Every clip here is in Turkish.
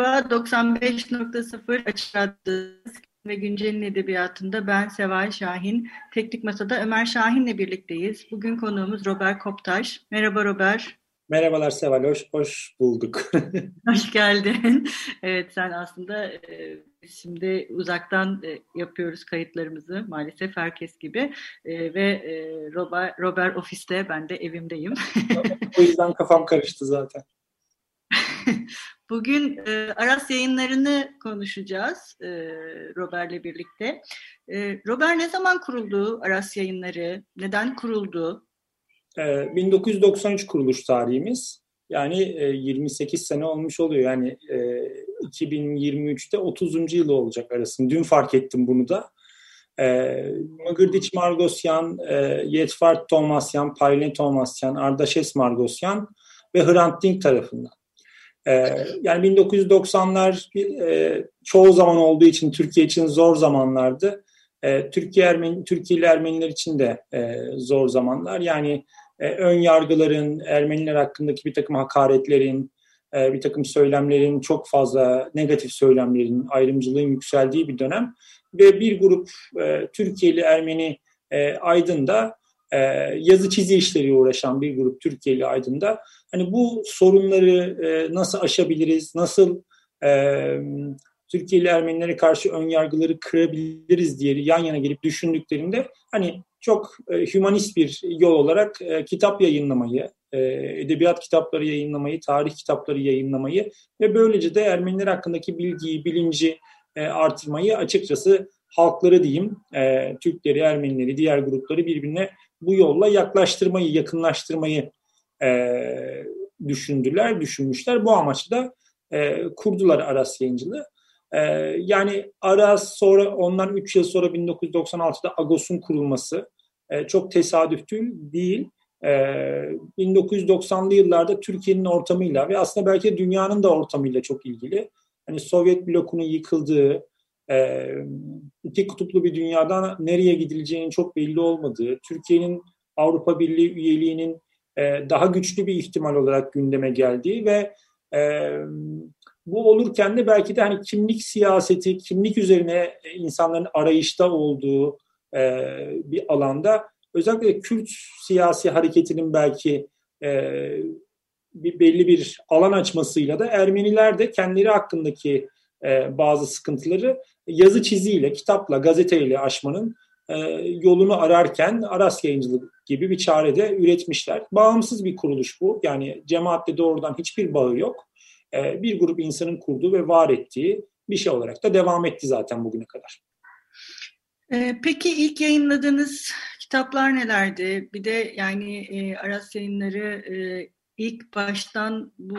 Merhaba, 95.0 Açık Radyo ve Güncel'in edebiyatında ben Seval Şahin. Teknik Masa'da Ömer Şahin'le birlikteyiz. Bugün konuğumuz Robert Koptaş. Merhaba Robert. Merhabalar Seval, hoş, hoş bulduk. hoş geldin. Evet, sen aslında e, şimdi uzaktan e, yapıyoruz kayıtlarımızı maalesef herkes gibi. E, ve Robert, Robert ofiste, ben de evimdeyim. o yüzden kafam karıştı zaten. Bugün e, Aras yayınlarını konuşacağız e, Robert'le birlikte. E, Robert ne zaman kuruldu Aras yayınları? Neden kuruldu? E, 1993 kuruluş tarihimiz. Yani e, 28 sene olmuş oluyor. Yani e, 2023'te 30. yılı olacak arasında. Dün fark ettim bunu da. E, Mıgırdiç Margosyan, e, Yetfart Tomasyan, Paylin Tomasyan, Ardaşes Margosyan ve Hrant Dink tarafından. Ee, yani 1990'lar e, çoğu zaman olduğu için Türkiye için zor zamanlardı. Ee, Türkiye Ermeni, Türkiye'li Ermeniler için de e, zor zamanlar. Yani e, ön yargıların, Ermeniler hakkındaki bir takım hakaretlerin, bir takım söylemlerin, çok fazla negatif söylemlerin, ayrımcılığın yükseldiği bir dönem. Ve bir grup Türkiye'li Ermeni aydın da yazı çizi işleriyle uğraşan bir grup Türkiye'li aydın da Hani bu sorunları e, nasıl aşabiliriz, nasıl e, Türkiye'li Ermenilere karşı ön yargıları kırabiliriz diye yan yana gelip düşündüklerinde hani çok e, humanist bir yol olarak e, kitap yayınlamayı, e, edebiyat kitapları yayınlamayı, tarih kitapları yayınlamayı ve böylece de Ermeniler hakkındaki bilgiyi, bilinci e, artırmayı açıkçası halkları diyeyim, e, Türkleri, Ermenileri, diğer grupları birbirine bu yolla yaklaştırmayı, yakınlaştırmayı e, düşündüler, düşünmüşler. Bu amaçla e, kurdular Aras yayıncılığı. E, yani Aras sonra ondan 3 yıl sonra 1996'da Agos'un kurulması e, çok tesadüf değil. E, 1990'lı yıllarda Türkiye'nin ortamıyla ve aslında belki dünyanın da ortamıyla çok ilgili. Hani Sovyet blokunun yıkıldığı, e, iki kutuplu bir dünyadan nereye gidileceğinin çok belli olmadığı, Türkiye'nin Avrupa Birliği üyeliğinin e, daha güçlü bir ihtimal olarak gündeme geldiği ve e, bu olurken de belki de hani kimlik siyaseti, kimlik üzerine insanların arayışta olduğu e, bir alanda özellikle Kürt siyasi hareketinin belki bir belli bir alan açmasıyla da Ermeniler de kendileri hakkındaki bazı sıkıntıları yazı çiziyle, kitapla, gazeteyle aşmanın e, yolunu ararken Aras Yayıncılık gibi bir çare de üretmişler. Bağımsız bir kuruluş bu. Yani cemaatle doğrudan hiçbir bağı yok. E, bir grup insanın kurduğu ve var ettiği bir şey olarak da devam etti zaten bugüne kadar. E, peki ilk yayınladığınız kitaplar nelerdi? Bir de yani Aras Yayınları ilk baştan bu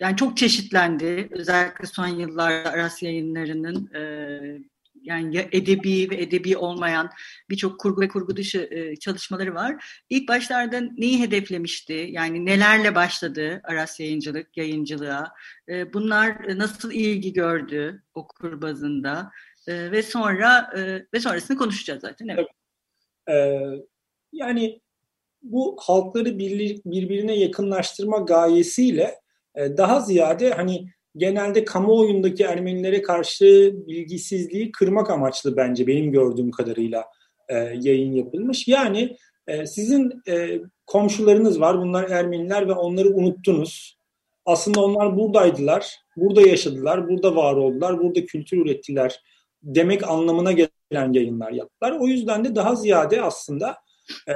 yani çok çeşitlendi. Özellikle son yıllarda Aras Yayınları'nın yani ya edebi ve edebi olmayan birçok kurgu ve kurgu dışı e, çalışmaları var. İlk başlarda neyi hedeflemişti? Yani nelerle başladı Aras Yayıncılık, yayıncılığa? E, bunlar nasıl ilgi gördü okur bazında? E, ve sonra e, ve sonrasını konuşacağız zaten. Evet. Ee, yani bu halkları birbirine yakınlaştırma gayesiyle e, daha ziyade hani genelde kamuoyundaki Ermenilere karşı bilgisizliği kırmak amaçlı bence benim gördüğüm kadarıyla e, yayın yapılmış. Yani e, sizin e, komşularınız var bunlar Ermeniler ve onları unuttunuz. Aslında onlar buradaydılar, burada yaşadılar, burada var oldular, burada kültür ürettiler demek anlamına gelen yayınlar yaptılar. O yüzden de daha ziyade aslında e,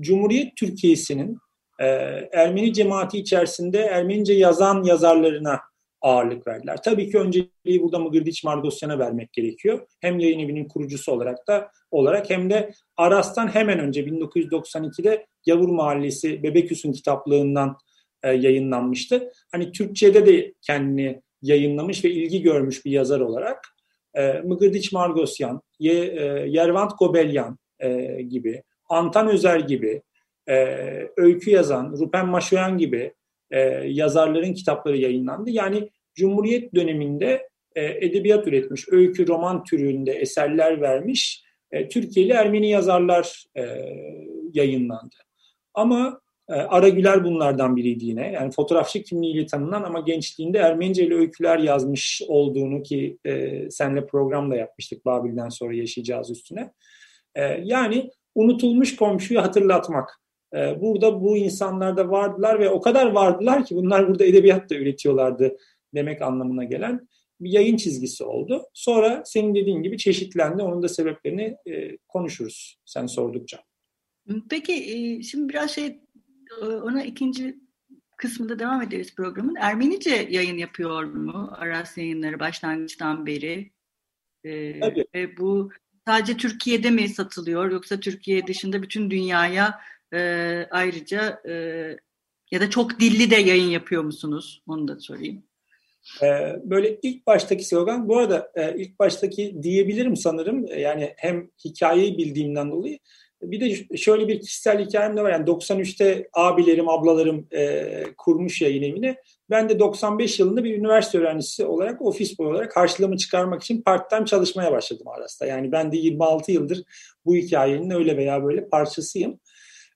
Cumhuriyet Türkiye'sinin e, Ermeni cemaati içerisinde Ermenice yazan yazarlarına ağırlık verdiler. Tabii ki önceliği burada Mıgırdiç Margosyan'a vermek gerekiyor. Hem yayın evinin kurucusu olarak da olarak hem de Aras'tan hemen önce 1992'de Yavur Mahallesi Bebeküs'ün kitaplığından e, yayınlanmıştı. Hani Türkçe'de de kendini yayınlamış ve ilgi görmüş bir yazar olarak e, Mıgırdiç Margosyan, Ye, e, Yervant Gobelyan e, gibi, Antan Özer gibi, e, öykü yazan, Rupen Maşoyan gibi e, yazarların kitapları yayınlandı. Yani Cumhuriyet döneminde e, edebiyat üretmiş, öykü, roman türünde eserler vermiş e, Türkiye'li Ermeni yazarlar e, yayınlandı. Ama e, Ara Güler bunlardan biriydi yine. Yani fotoğrafçı kimliğiyle tanınan ama gençliğinde Ermenice ile öyküler yazmış olduğunu ki e, senle program da yapmıştık Babil'den sonra yaşayacağız üstüne. E, yani unutulmuş komşuyu hatırlatmak. E, burada bu insanlar da vardılar ve o kadar vardılar ki bunlar burada edebiyat da üretiyorlardı demek anlamına gelen bir yayın çizgisi oldu. Sonra senin dediğin gibi çeşitlendi. Onun da sebeplerini e, konuşuruz sen sordukça. Peki e, şimdi biraz şey ee, ona ikinci kısmında devam ederiz programın. Ermenice yayın yapıyor mu Aras yayınları başlangıçtan beri? Ee, Tabii. Ve bu sadece Türkiye'de mi satılıyor yoksa Türkiye dışında bütün dünyaya e, ayrıca e, ya da çok dilli de yayın yapıyor musunuz? Onu da sorayım. Ee, böyle ilk baştaki slogan, bu arada e, ilk baştaki diyebilirim sanırım. Yani hem hikayeyi bildiğimden dolayı bir de şöyle bir kişisel hikayem de var. Yani 93'te abilerim, ablalarım e, kurmuş yayın evini. Ben de 95 yılında bir üniversite öğrencisi olarak, ofis boy olarak karşılığımı çıkarmak için part-time çalışmaya başladım arasında. Yani ben de 26 yıldır bu hikayenin öyle veya böyle parçasıyım.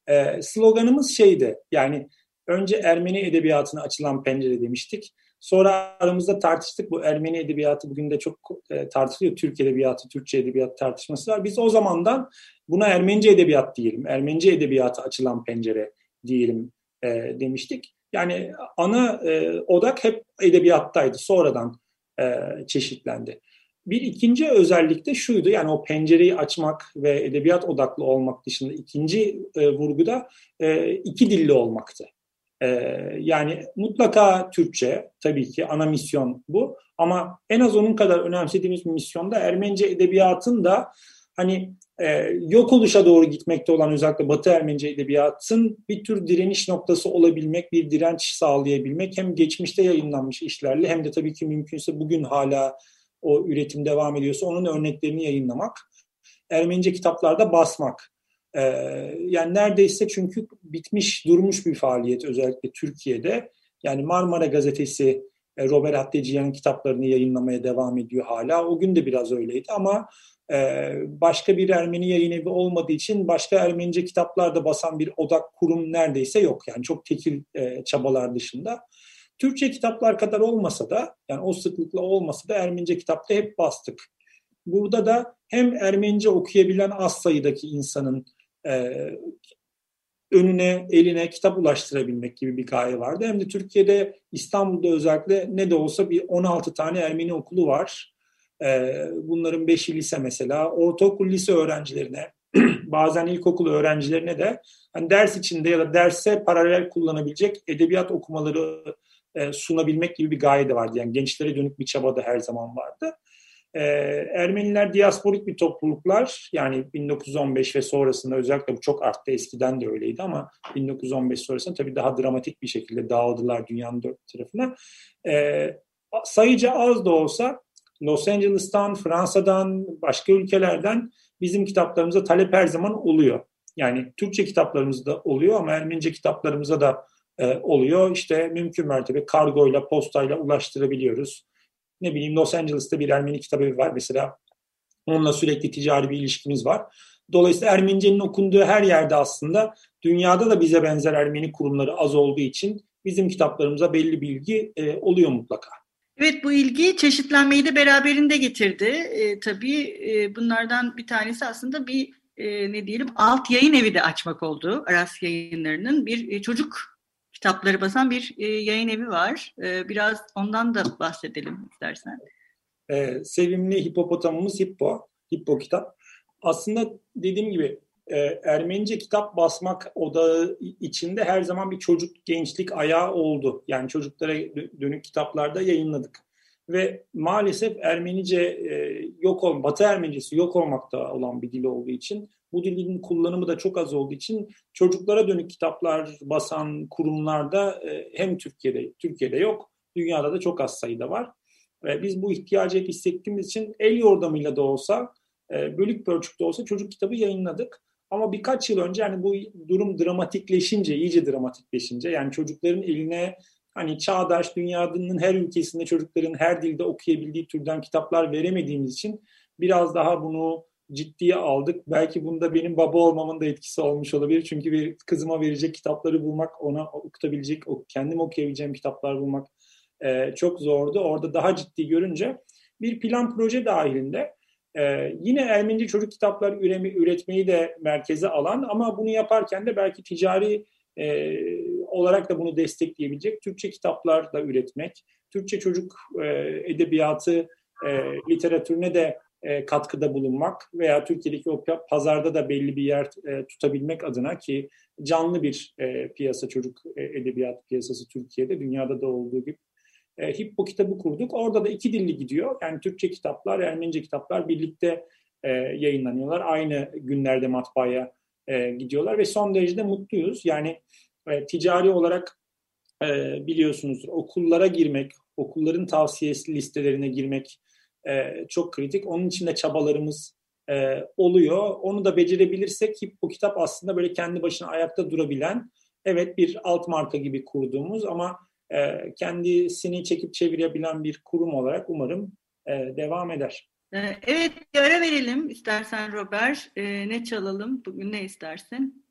E, sloganımız şeydi, yani önce Ermeni edebiyatına açılan pencere demiştik. Sonra aramızda tartıştık. Bu Ermeni edebiyatı bugün de çok e, tartışılıyor. Türk edebiyatı, Türkçe edebiyat tartışması var. Biz o zamandan buna Ermenice edebiyat diyelim. Ermenice edebiyata açılan pencere diyelim e, demiştik. Yani ana e, odak hep edebiyattaydı. Sonradan e, çeşitlendi. Bir ikinci özellik de şuydu. Yani o pencereyi açmak ve edebiyat odaklı olmak dışında ikinci e, vurguda e, iki dilli olmaktı. Ee, yani mutlaka Türkçe tabii ki ana misyon bu ama en az onun kadar önemsediğimiz bir misyon da Ermenice edebiyatın da hani e, yok oluşa doğru gitmekte olan özellikle Batı Ermenice edebiyatın bir tür direniş noktası olabilmek, bir direnç sağlayabilmek hem geçmişte yayınlanmış işlerle hem de tabii ki mümkünse bugün hala o üretim devam ediyorsa onun örneklerini yayınlamak, Ermenice kitaplarda basmak. Ee, yani neredeyse çünkü bitmiş, durmuş bir faaliyet özellikle Türkiye'de. Yani Marmara Gazetesi e, Robert Hatteciyan'ın kitaplarını yayınlamaya devam ediyor hala. O gün de biraz öyleydi ama e, başka bir Ermeni yayın evi olmadığı için başka Ermenice kitaplarda basan bir odak kurum neredeyse yok. Yani çok tekil e, çabalar dışında. Türkçe kitaplar kadar olmasa da yani o sıklıkla olmasa da Ermenice kitapta hep bastık. Burada da hem Ermenice okuyabilen az sayıdaki insanın e, önüne, eline kitap ulaştırabilmek gibi bir gaye vardı. Hem de Türkiye'de İstanbul'da özellikle ne de olsa bir 16 tane Ermeni okulu var. E, bunların 5'i lise mesela. Ortaokul lise öğrencilerine, bazen ilkokul öğrencilerine de hani ders içinde ya da derse paralel kullanabilecek edebiyat okumaları e, sunabilmek gibi bir gaye de vardı. Yani gençlere dönük bir çaba da her zaman vardı. Ee, Ermeniler diasporik bir topluluklar yani 1915 ve sonrasında özellikle bu çok arttı eskiden de öyleydi ama 1915 sonrasında tabii daha dramatik bir şekilde dağıldılar dünyanın dört tarafına. Ee, sayıca az da olsa Los Angeles'tan, Fransa'dan, başka ülkelerden bizim kitaplarımıza talep her zaman oluyor. Yani Türkçe kitaplarımızda oluyor ama Ermenice kitaplarımıza da e, oluyor. İşte mümkün mertebe kargoyla, postayla ulaştırabiliyoruz ne bileyim Los Angeles'ta bir Ermeni kitabı var mesela. Onunla sürekli ticari bir ilişkimiz var. Dolayısıyla Ermenice'nin okunduğu her yerde aslında dünyada da bize benzer Ermeni kurumları az olduğu için bizim kitaplarımıza belli bilgi e, oluyor mutlaka. Evet bu ilgi çeşitlenmeyi de beraberinde getirdi. E, tabii e, bunlardan bir tanesi aslında bir e, ne diyelim alt yayın evi de açmak oldu. Aras yayınlarının bir e, çocuk kitapları basan bir e, yayın evi var. E, biraz ondan da bahsedelim istersen. Ee, sevimli hipopotamımız Hippo. Hippo kitap. Aslında dediğim gibi e, Ermenice kitap basmak odağı içinde her zaman bir çocuk gençlik ayağı oldu. Yani çocuklara dönük kitaplarda yayınladık. Ve maalesef Ermenice e, yok ol, Batı Ermenicesi yok olmakta olan bir dil olduğu için bu dilin kullanımı da çok az olduğu için çocuklara dönük kitaplar basan kurumlarda e, hem Türkiye'de Türkiye'de yok, dünyada da çok az sayıda var. E, biz bu ihtiyacı hep hissettiğimiz için el yordamıyla da olsa, e, bölük pörçük de olsa çocuk kitabı yayınladık. Ama birkaç yıl önce hani bu durum dramatikleşince, iyice dramatikleşince yani çocukların eline hani çağdaş dünyanın her ülkesinde çocukların her dilde okuyabildiği türden kitaplar veremediğimiz için biraz daha bunu ciddiye aldık. Belki bunda benim baba olmamın da etkisi olmuş olabilir. Çünkü bir kızıma verecek kitapları bulmak, ona okutabilecek, kendim okuyabileceğim kitaplar bulmak e, çok zordu. Orada daha ciddi görünce bir plan proje dahilinde e, yine Ermenice çocuk kitaplar üremi, üretmeyi de merkeze alan ama bunu yaparken de belki ticari e, olarak da bunu destekleyebilecek Türkçe kitaplar da üretmek, Türkçe çocuk e, edebiyatı e, literatürüne de e, katkıda bulunmak veya Türkiye'deki o pazarda da belli bir yer e, tutabilmek adına ki canlı bir e, piyasa çocuk e, edebiyat piyasası Türkiye'de dünyada da olduğu gibi e, Hippo kitabı kurduk. Orada da iki dilli gidiyor. Yani Türkçe kitaplar, Ermenice kitaplar birlikte e, yayınlanıyorlar. Aynı günlerde matbaaya e, gidiyorlar ve son derece mutluyuz. Yani e, ticari olarak e, biliyorsunuz okullara girmek, okulların tavsiyesi listelerine girmek e, çok kritik. Onun için de çabalarımız e, oluyor. Onu da becerebilirsek bu kitap aslında böyle kendi başına ayakta durabilen, evet bir alt marka gibi kurduğumuz ama e, kendisini çekip çevirebilen bir kurum olarak umarım e, devam eder. E, evet, bir ara verelim istersen Robert. E, ne çalalım? Bugün ne istersin?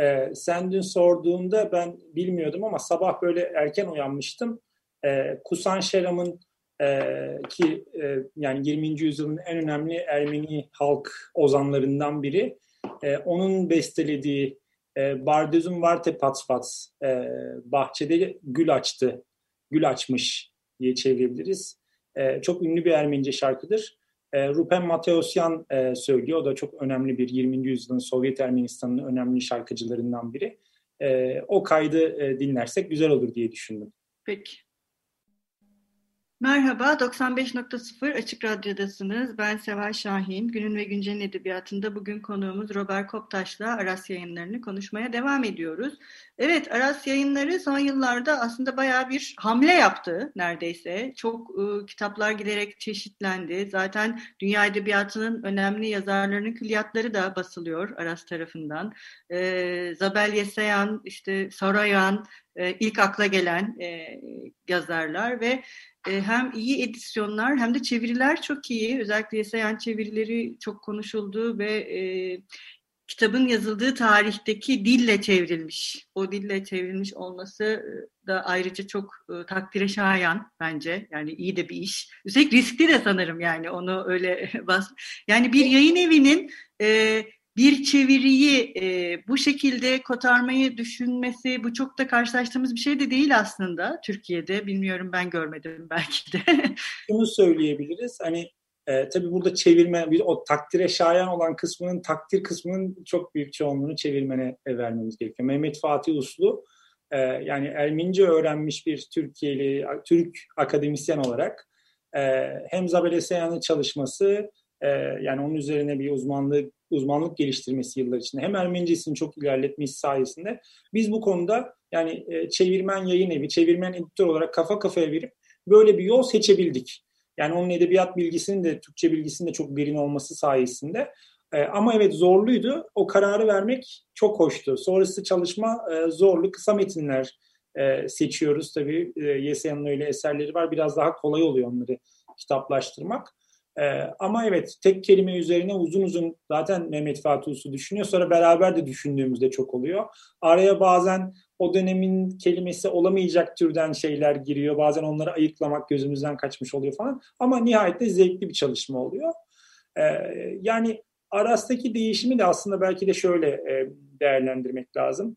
E, sen dün sorduğunda ben bilmiyordum ama sabah böyle erken uyanmıştım. E, Kusan Şeram'ın e, ki e, yani 20. yüzyılın en önemli Ermeni halk ozanlarından biri. E, onun bestelediği e, Bardezum Varte Patsfats e, bahçede gül açtı, gül açmış diye çevirebiliriz. E, çok ünlü bir Ermenice şarkıdır. E, Rupen Mateosyan e, söylüyor. O da çok önemli bir 20. yüzyılın Sovyet Ermenistan'ın önemli şarkıcılarından biri. E, o kaydı e, dinlersek güzel olur diye düşündüm. Peki. Merhaba, 95.0 Açık Radyo'dasınız. Ben Seval Şahin. Günün ve Güncel'in edebiyatında bugün konuğumuz Robert Koptaş'la Aras yayınlarını konuşmaya devam ediyoruz. Evet, Aras yayınları son yıllarda aslında bayağı bir hamle yaptı neredeyse. Çok e, kitaplar giderek çeşitlendi. Zaten dünya edebiyatının önemli yazarlarının külliyatları da basılıyor Aras tarafından. E, Zabel Yesayan, işte Sarayan, e, ilk akla gelen e, yazarlar ve e, hem iyi edisyonlar hem de çeviriler çok iyi. Özellikle Yesayan çevirileri çok konuşuldu ve kitabın yazıldığı tarihteki dille çevrilmiş. O dille çevrilmiş olması da ayrıca çok takdire şayan bence. Yani iyi de bir iş. Üstelik riskli de sanırım yani onu öyle bas. Yani bir yayın evinin bir çeviriyi e, bu şekilde kotarmayı düşünmesi bu çok da karşılaştığımız bir şey de değil aslında Türkiye'de. Bilmiyorum ben görmedim belki de. Şunu söyleyebiliriz. Hani e, tabii burada çevirme, bir, o takdire şayan olan kısmının, takdir kısmının çok büyük çoğunluğunu çevirmene vermemiz gerekiyor. Mehmet Fatih Uslu, e, yani Ermenice öğrenmiş bir Türkiye'li, Türk akademisyen olarak e, hem Zabel Eseyan'ın çalışması, e, yani onun üzerine bir uzmanlık uzmanlık geliştirmesi yıllar içinde hem Ermenicesini çok ilerletmesi sayesinde biz bu konuda yani e, çevirmen yayın evi, çevirmen editör olarak kafa kafaya verip böyle bir yol seçebildik. Yani onun edebiyat bilgisinin de Türkçe bilgisinin de çok derin olması sayesinde. E, ama evet zorluydu. O kararı vermek çok hoştu. Sonrası çalışma e, zorlu. Kısa metinler e, seçiyoruz tabii. E, Yesen'in öyle eserleri var. Biraz daha kolay oluyor onları kitaplaştırmak. Ee, ama evet tek kelime üzerine uzun uzun zaten Mehmet Fatih Uslu düşünüyor. Sonra beraber de düşündüğümüzde çok oluyor. Araya bazen o dönemin kelimesi olamayacak türden şeyler giriyor. Bazen onları ayıklamak gözümüzden kaçmış oluyor falan. Ama nihayette zevkli bir çalışma oluyor. Ee, yani Aras'taki değişimi de aslında belki de şöyle e, değerlendirmek lazım.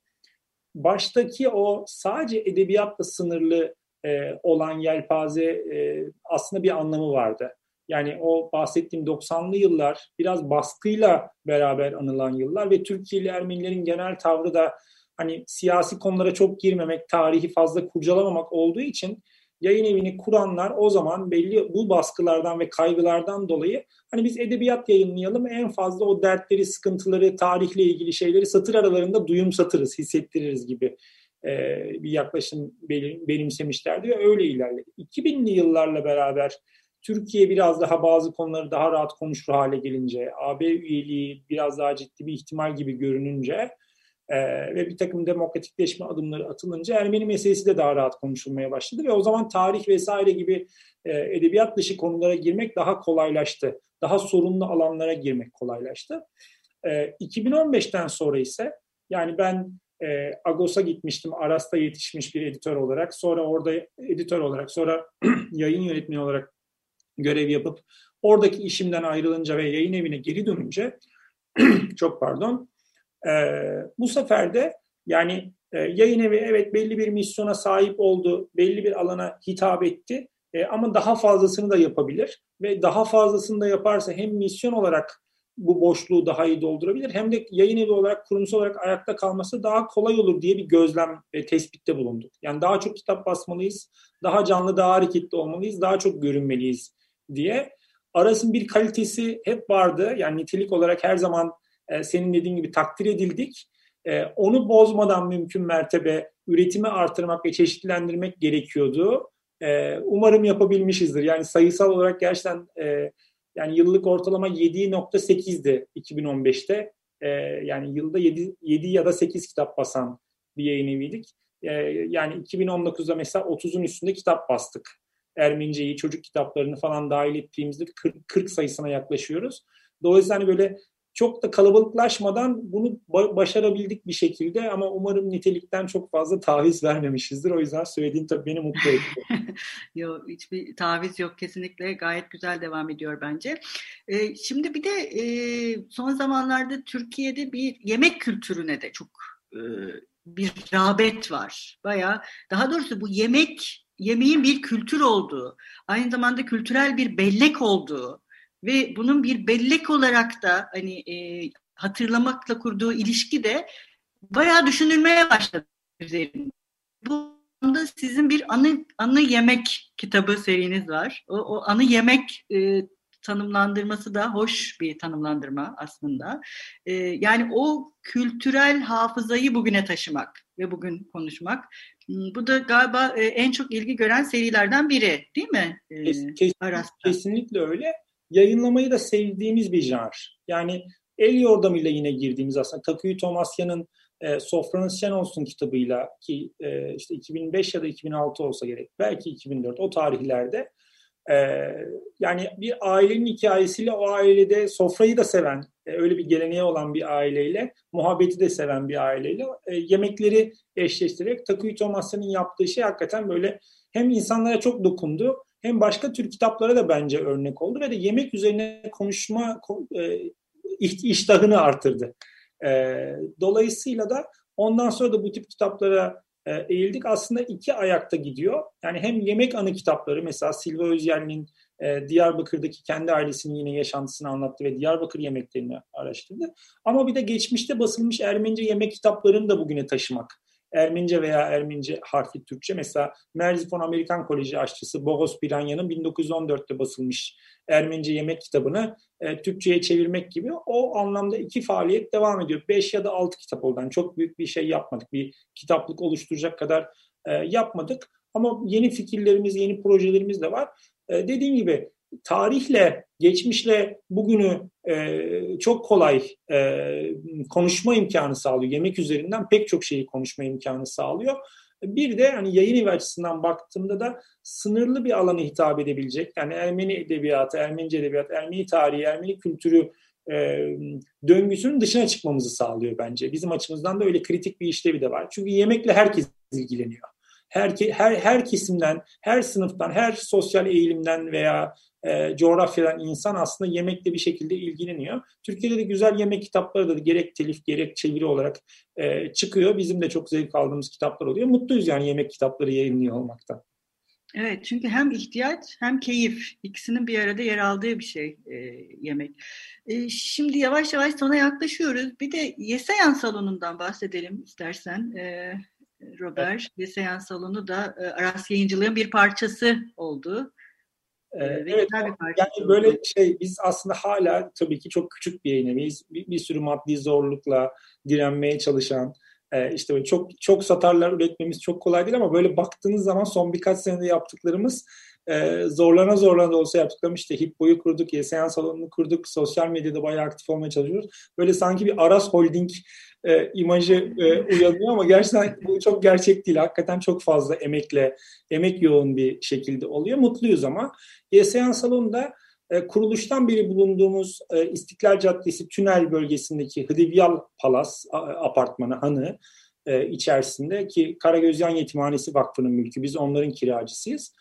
Baştaki o sadece edebiyatla sınırlı e, olan yelpaze e, aslında bir anlamı vardı Yani o bahsettiğim 90'lı yıllar biraz baskıyla beraber anılan yıllar ve Türkiye'li Ermenilerin genel tavrı da hani siyasi konulara çok girmemek, tarihi fazla kurcalamamak olduğu için yayın evini kuranlar o zaman belli bu baskılardan ve kaygılardan dolayı hani biz edebiyat yayınlayalım en fazla o dertleri, sıkıntıları, tarihle ilgili şeyleri satır aralarında duyum satırız, hissettiririz gibi e, bir yaklaşım benimsemişlerdi ve öyle ilerledi. 2000'li yıllarla beraber Türkiye biraz daha bazı konuları daha rahat konuşur hale gelince, AB üyeliği biraz daha ciddi bir ihtimal gibi görününce e, ve bir takım demokratikleşme adımları atılınca Ermeni meselesi de daha rahat konuşulmaya başladı ve o zaman tarih vesaire gibi e, edebiyat dışı konulara girmek daha kolaylaştı. Daha sorunlu alanlara girmek kolaylaştı. E, 2015'ten sonra ise yani ben e, Agos'a gitmiştim. Aras'ta yetişmiş bir editör olarak. Sonra orada editör olarak, sonra yayın yönetmeni olarak görev yapıp oradaki işimden ayrılınca ve yayın evine geri dönünce çok pardon e, bu sefer de yani e, yayın evi evet belli bir misyona sahip oldu, belli bir alana hitap etti e, ama daha fazlasını da yapabilir ve daha fazlasını da yaparsa hem misyon olarak bu boşluğu daha iyi doldurabilir hem de yayın evi olarak kurumsal olarak ayakta kalması daha kolay olur diye bir gözlem ve tespitte bulunduk. Yani daha çok kitap basmalıyız, daha canlı, daha hareketli olmalıyız, daha çok görünmeliyiz diye. Aras'ın bir kalitesi hep vardı. Yani nitelik olarak her zaman e, senin dediğin gibi takdir edildik. E, onu bozmadan mümkün mertebe üretimi artırmak ve çeşitlendirmek gerekiyordu. E, umarım yapabilmişizdir. Yani sayısal olarak gerçekten e, yani yıllık ortalama 7.8'di 2015'te. E, yani yılda 7, 7 ya da 8 kitap basan bir yayın eviydik. E, yani 2019'da mesela 30'un üstünde kitap bastık. Ermeniceyi, çocuk kitaplarını falan dahil ettiğimizde 40, 40 sayısına yaklaşıyoruz. Dolayısıyla hani böyle çok da kalabalıklaşmadan bunu başarabildik bir şekilde ama umarım nitelikten çok fazla taviz vermemişizdir. O yüzden söylediğin tabii beni mutlu etti. yok hiçbir taviz yok kesinlikle gayet güzel devam ediyor bence. Ee, şimdi bir de e, son zamanlarda Türkiye'de bir yemek kültürüne de çok e, bir rağbet var. Baya daha doğrusu bu yemek yemeğin bir kültür olduğu, aynı zamanda kültürel bir bellek olduğu ve bunun bir bellek olarak da hani e, hatırlamakla kurduğu ilişki de bayağı düşünülmeye başladı üzerinde. Bu anda sizin bir anı anı yemek kitabı seriniz var. O, o anı yemek e, tanımlandırması da hoş bir tanımlandırma aslında. E, yani o kültürel hafızayı bugüne taşımak ve bugün konuşmak. Hmm, bu da galiba e, en çok ilgi gören serilerden biri değil mi? E, Kes, kes, kesinlikle öyle yayınlamayı da sevdiğimiz bir janr. Yani el yordamıyla yine girdiğimiz aslında Takuyu Tomasyan'ın e, Sofranız Şen olsun kitabıyla ki e, işte 2005 ya da 2006 olsa gerek belki 2004 o tarihlerde e, yani bir ailenin hikayesiyle o ailede sofrayı da seven e, öyle bir geleneği olan bir aileyle muhabbeti de seven bir aileyle e, yemekleri eşleştirerek Takuyu Tomasyan'ın yaptığı şey hakikaten böyle hem insanlara çok dokundu hem başka tür kitaplara da bence örnek oldu ve de yemek üzerine konuşma e, iştahını artırdı. E, dolayısıyla da ondan sonra da bu tip kitaplara e, eğildik. Aslında iki ayakta gidiyor. Yani hem yemek anı kitapları mesela Silva Özyel'in e, Diyarbakır'daki kendi ailesinin yine yaşantısını anlattı ve Diyarbakır yemeklerini araştırdı. Ama bir de geçmişte basılmış Ermenice yemek kitaplarını da bugüne taşımak Ermenice veya Ermenice harfli Türkçe. Mesela Merzifon Amerikan Koleji aşçısı Boğaz Piranya'nın 1914'te basılmış Ermenice yemek kitabını e, Türkçe'ye çevirmek gibi o anlamda iki faaliyet devam ediyor. Beş ya da altı kitap oldu. Yani çok büyük bir şey yapmadık. Bir kitaplık oluşturacak kadar e, yapmadık. Ama yeni fikirlerimiz, yeni projelerimiz de var. E, dediğim gibi tarihle, geçmişle bugünü e, çok kolay e, konuşma imkanı sağlıyor. Yemek üzerinden pek çok şeyi konuşma imkanı sağlıyor. Bir de hani yayın evi açısından baktığımda da sınırlı bir alana hitap edebilecek. Yani Ermeni edebiyatı, Ermenice edebiyat, Ermeni tarihi, Ermeni kültürü e, döngüsünün dışına çıkmamızı sağlıyor bence. Bizim açımızdan da öyle kritik bir işlevi de var. Çünkü yemekle herkes ilgileniyor. Her, her, her kesimden, her sınıftan, her sosyal eğilimden veya e, coğrafyadan insan aslında yemekle bir şekilde ilgileniyor. Türkiye'de de güzel yemek kitapları da gerek telif gerek çeviri olarak e, çıkıyor. Bizim de çok zevk aldığımız kitaplar oluyor. Mutluyuz yani yemek kitapları yayınlıyor olmaktan. Evet çünkü hem ihtiyaç hem keyif ikisinin bir arada yer aldığı bir şey e, yemek. E, şimdi yavaş yavaş sona yaklaşıyoruz. Bir de Yeseyan salonundan bahsedelim istersen. E, Robert, evet. Yeseyan salonu da e, Aras Yayıncılığın bir parçası oldu. Ee, evet, yani böyle şey biz aslında hala tabii ki çok küçük bir yayın eviyiz. Bir, bir sürü maddi zorlukla direnmeye çalışan, e, işte böyle çok çok satarlar üretmemiz çok kolay değil ama böyle baktığınız zaman son birkaç senede yaptıklarımız e, zorlana zorlana da olsa yaptıklarım işte Hippo'yu kurduk, YSN salonunu kurduk, sosyal medyada bayağı aktif olmaya çalışıyoruz. Böyle sanki bir Aras Holding e, imajı e, uyanıyor ama gerçekten bu çok gerçek değil. Hakikaten çok fazla emekle, emek yoğun bir şekilde oluyor. Mutluyuz ama YSN salonunda e, kuruluştan beri bulunduğumuz e, İstiklal Caddesi tünel bölgesindeki Hıdivyal Palas apartmanı, hanı e, içerisinde ki Karagöz Yan Yetimhanesi Vakfı'nın mülkü. Biz onların kiracısıyız.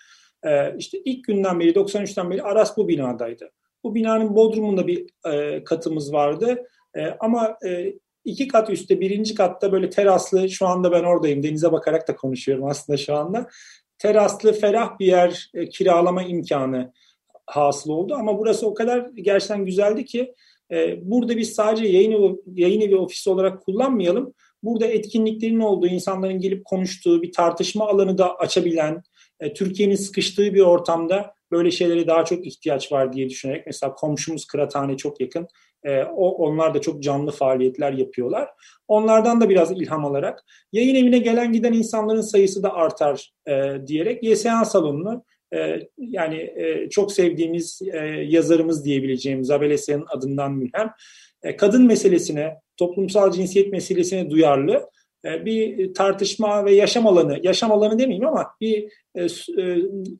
E, işte ilk günden beri, 93'ten beri Aras bu binadaydı. Bu binanın bodrumunda bir e, katımız vardı. E, ama e, iki kat üstte, birinci katta böyle teraslı, şu anda ben oradayım, denize bakarak da konuşuyorum aslında şu anda. Teraslı, ferah bir yer e, kiralama imkanı hasıl oldu. Ama burası o kadar gerçekten güzeldi ki e, burada biz sadece yayın evi, yayın evi ofisi olarak kullanmayalım. Burada etkinliklerin olduğu, insanların gelip konuştuğu bir tartışma alanı da açabilen, e, Türkiye'nin sıkıştığı bir ortamda böyle şeylere daha çok ihtiyaç var diye düşünerek mesela komşumuz Kıraathane çok yakın. E, o onlar da çok canlı faaliyetler yapıyorlar. Onlardan da biraz ilham alarak yayın evine gelen giden insanların sayısı da artar e, diyerek YSA salonunu ee, yani e, çok sevdiğimiz e, yazarımız diyebileceğimiz Abel Esen'in adından mülhem e, kadın meselesine, toplumsal cinsiyet meselesine duyarlı bir tartışma ve yaşam alanı, yaşam alanı demeyeyim ama bir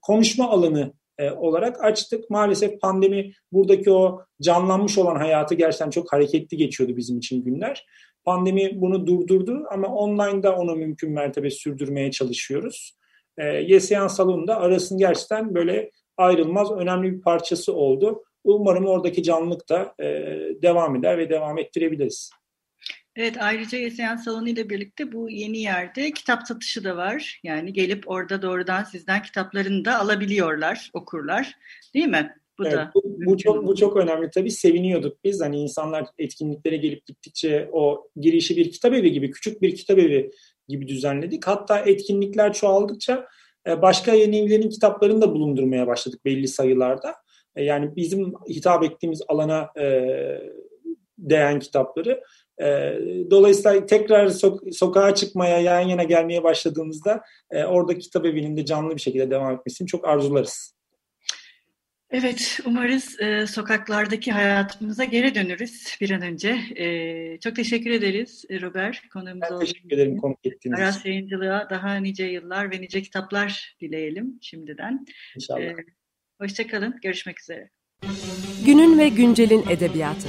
konuşma alanı olarak açtık. Maalesef pandemi buradaki o canlanmış olan hayatı gerçekten çok hareketli geçiyordu bizim için günler. Pandemi bunu durdurdu ama online'da onu mümkün mertebe sürdürmeye çalışıyoruz e, Yeseyan salonunda arasın gerçekten böyle ayrılmaz önemli bir parçası oldu. Umarım oradaki canlılık da e, devam eder ve devam ettirebiliriz. Evet ayrıca Yeseyan Salonu ile birlikte bu yeni yerde kitap satışı da var. Yani gelip orada doğrudan sizden kitaplarını da alabiliyorlar, okurlar. Değil mi? Bu evet, da bu, bu çok bu çok önemli tabii seviniyorduk biz hani insanlar etkinliklere gelip gittikçe o girişi bir kitap evi gibi küçük bir kitap evi gibi düzenledik. Hatta etkinlikler çoğaldıkça e, başka yayın evlerinin kitaplarını da bulundurmaya başladık belli sayılarda. E, yani bizim hitap ettiğimiz alana e, değen kitapları. Dolayısıyla tekrar so- sokağa çıkmaya, yan yana gelmeye başladığımızda orada kitap evinin de canlı bir şekilde devam etmesini çok arzularız. Evet, umarız e, sokaklardaki hayatımıza geri dönürüz bir an önce. E, çok teşekkür ederiz e, Robert konuğumuz Ben teşekkür ederim konuk ettiğiniz için. Aras Yayıncılığa daha nice yıllar ve nice kitaplar dileyelim şimdiden. İnşallah. E, hoşçakalın, görüşmek üzere. Günün ve güncelin edebiyatı.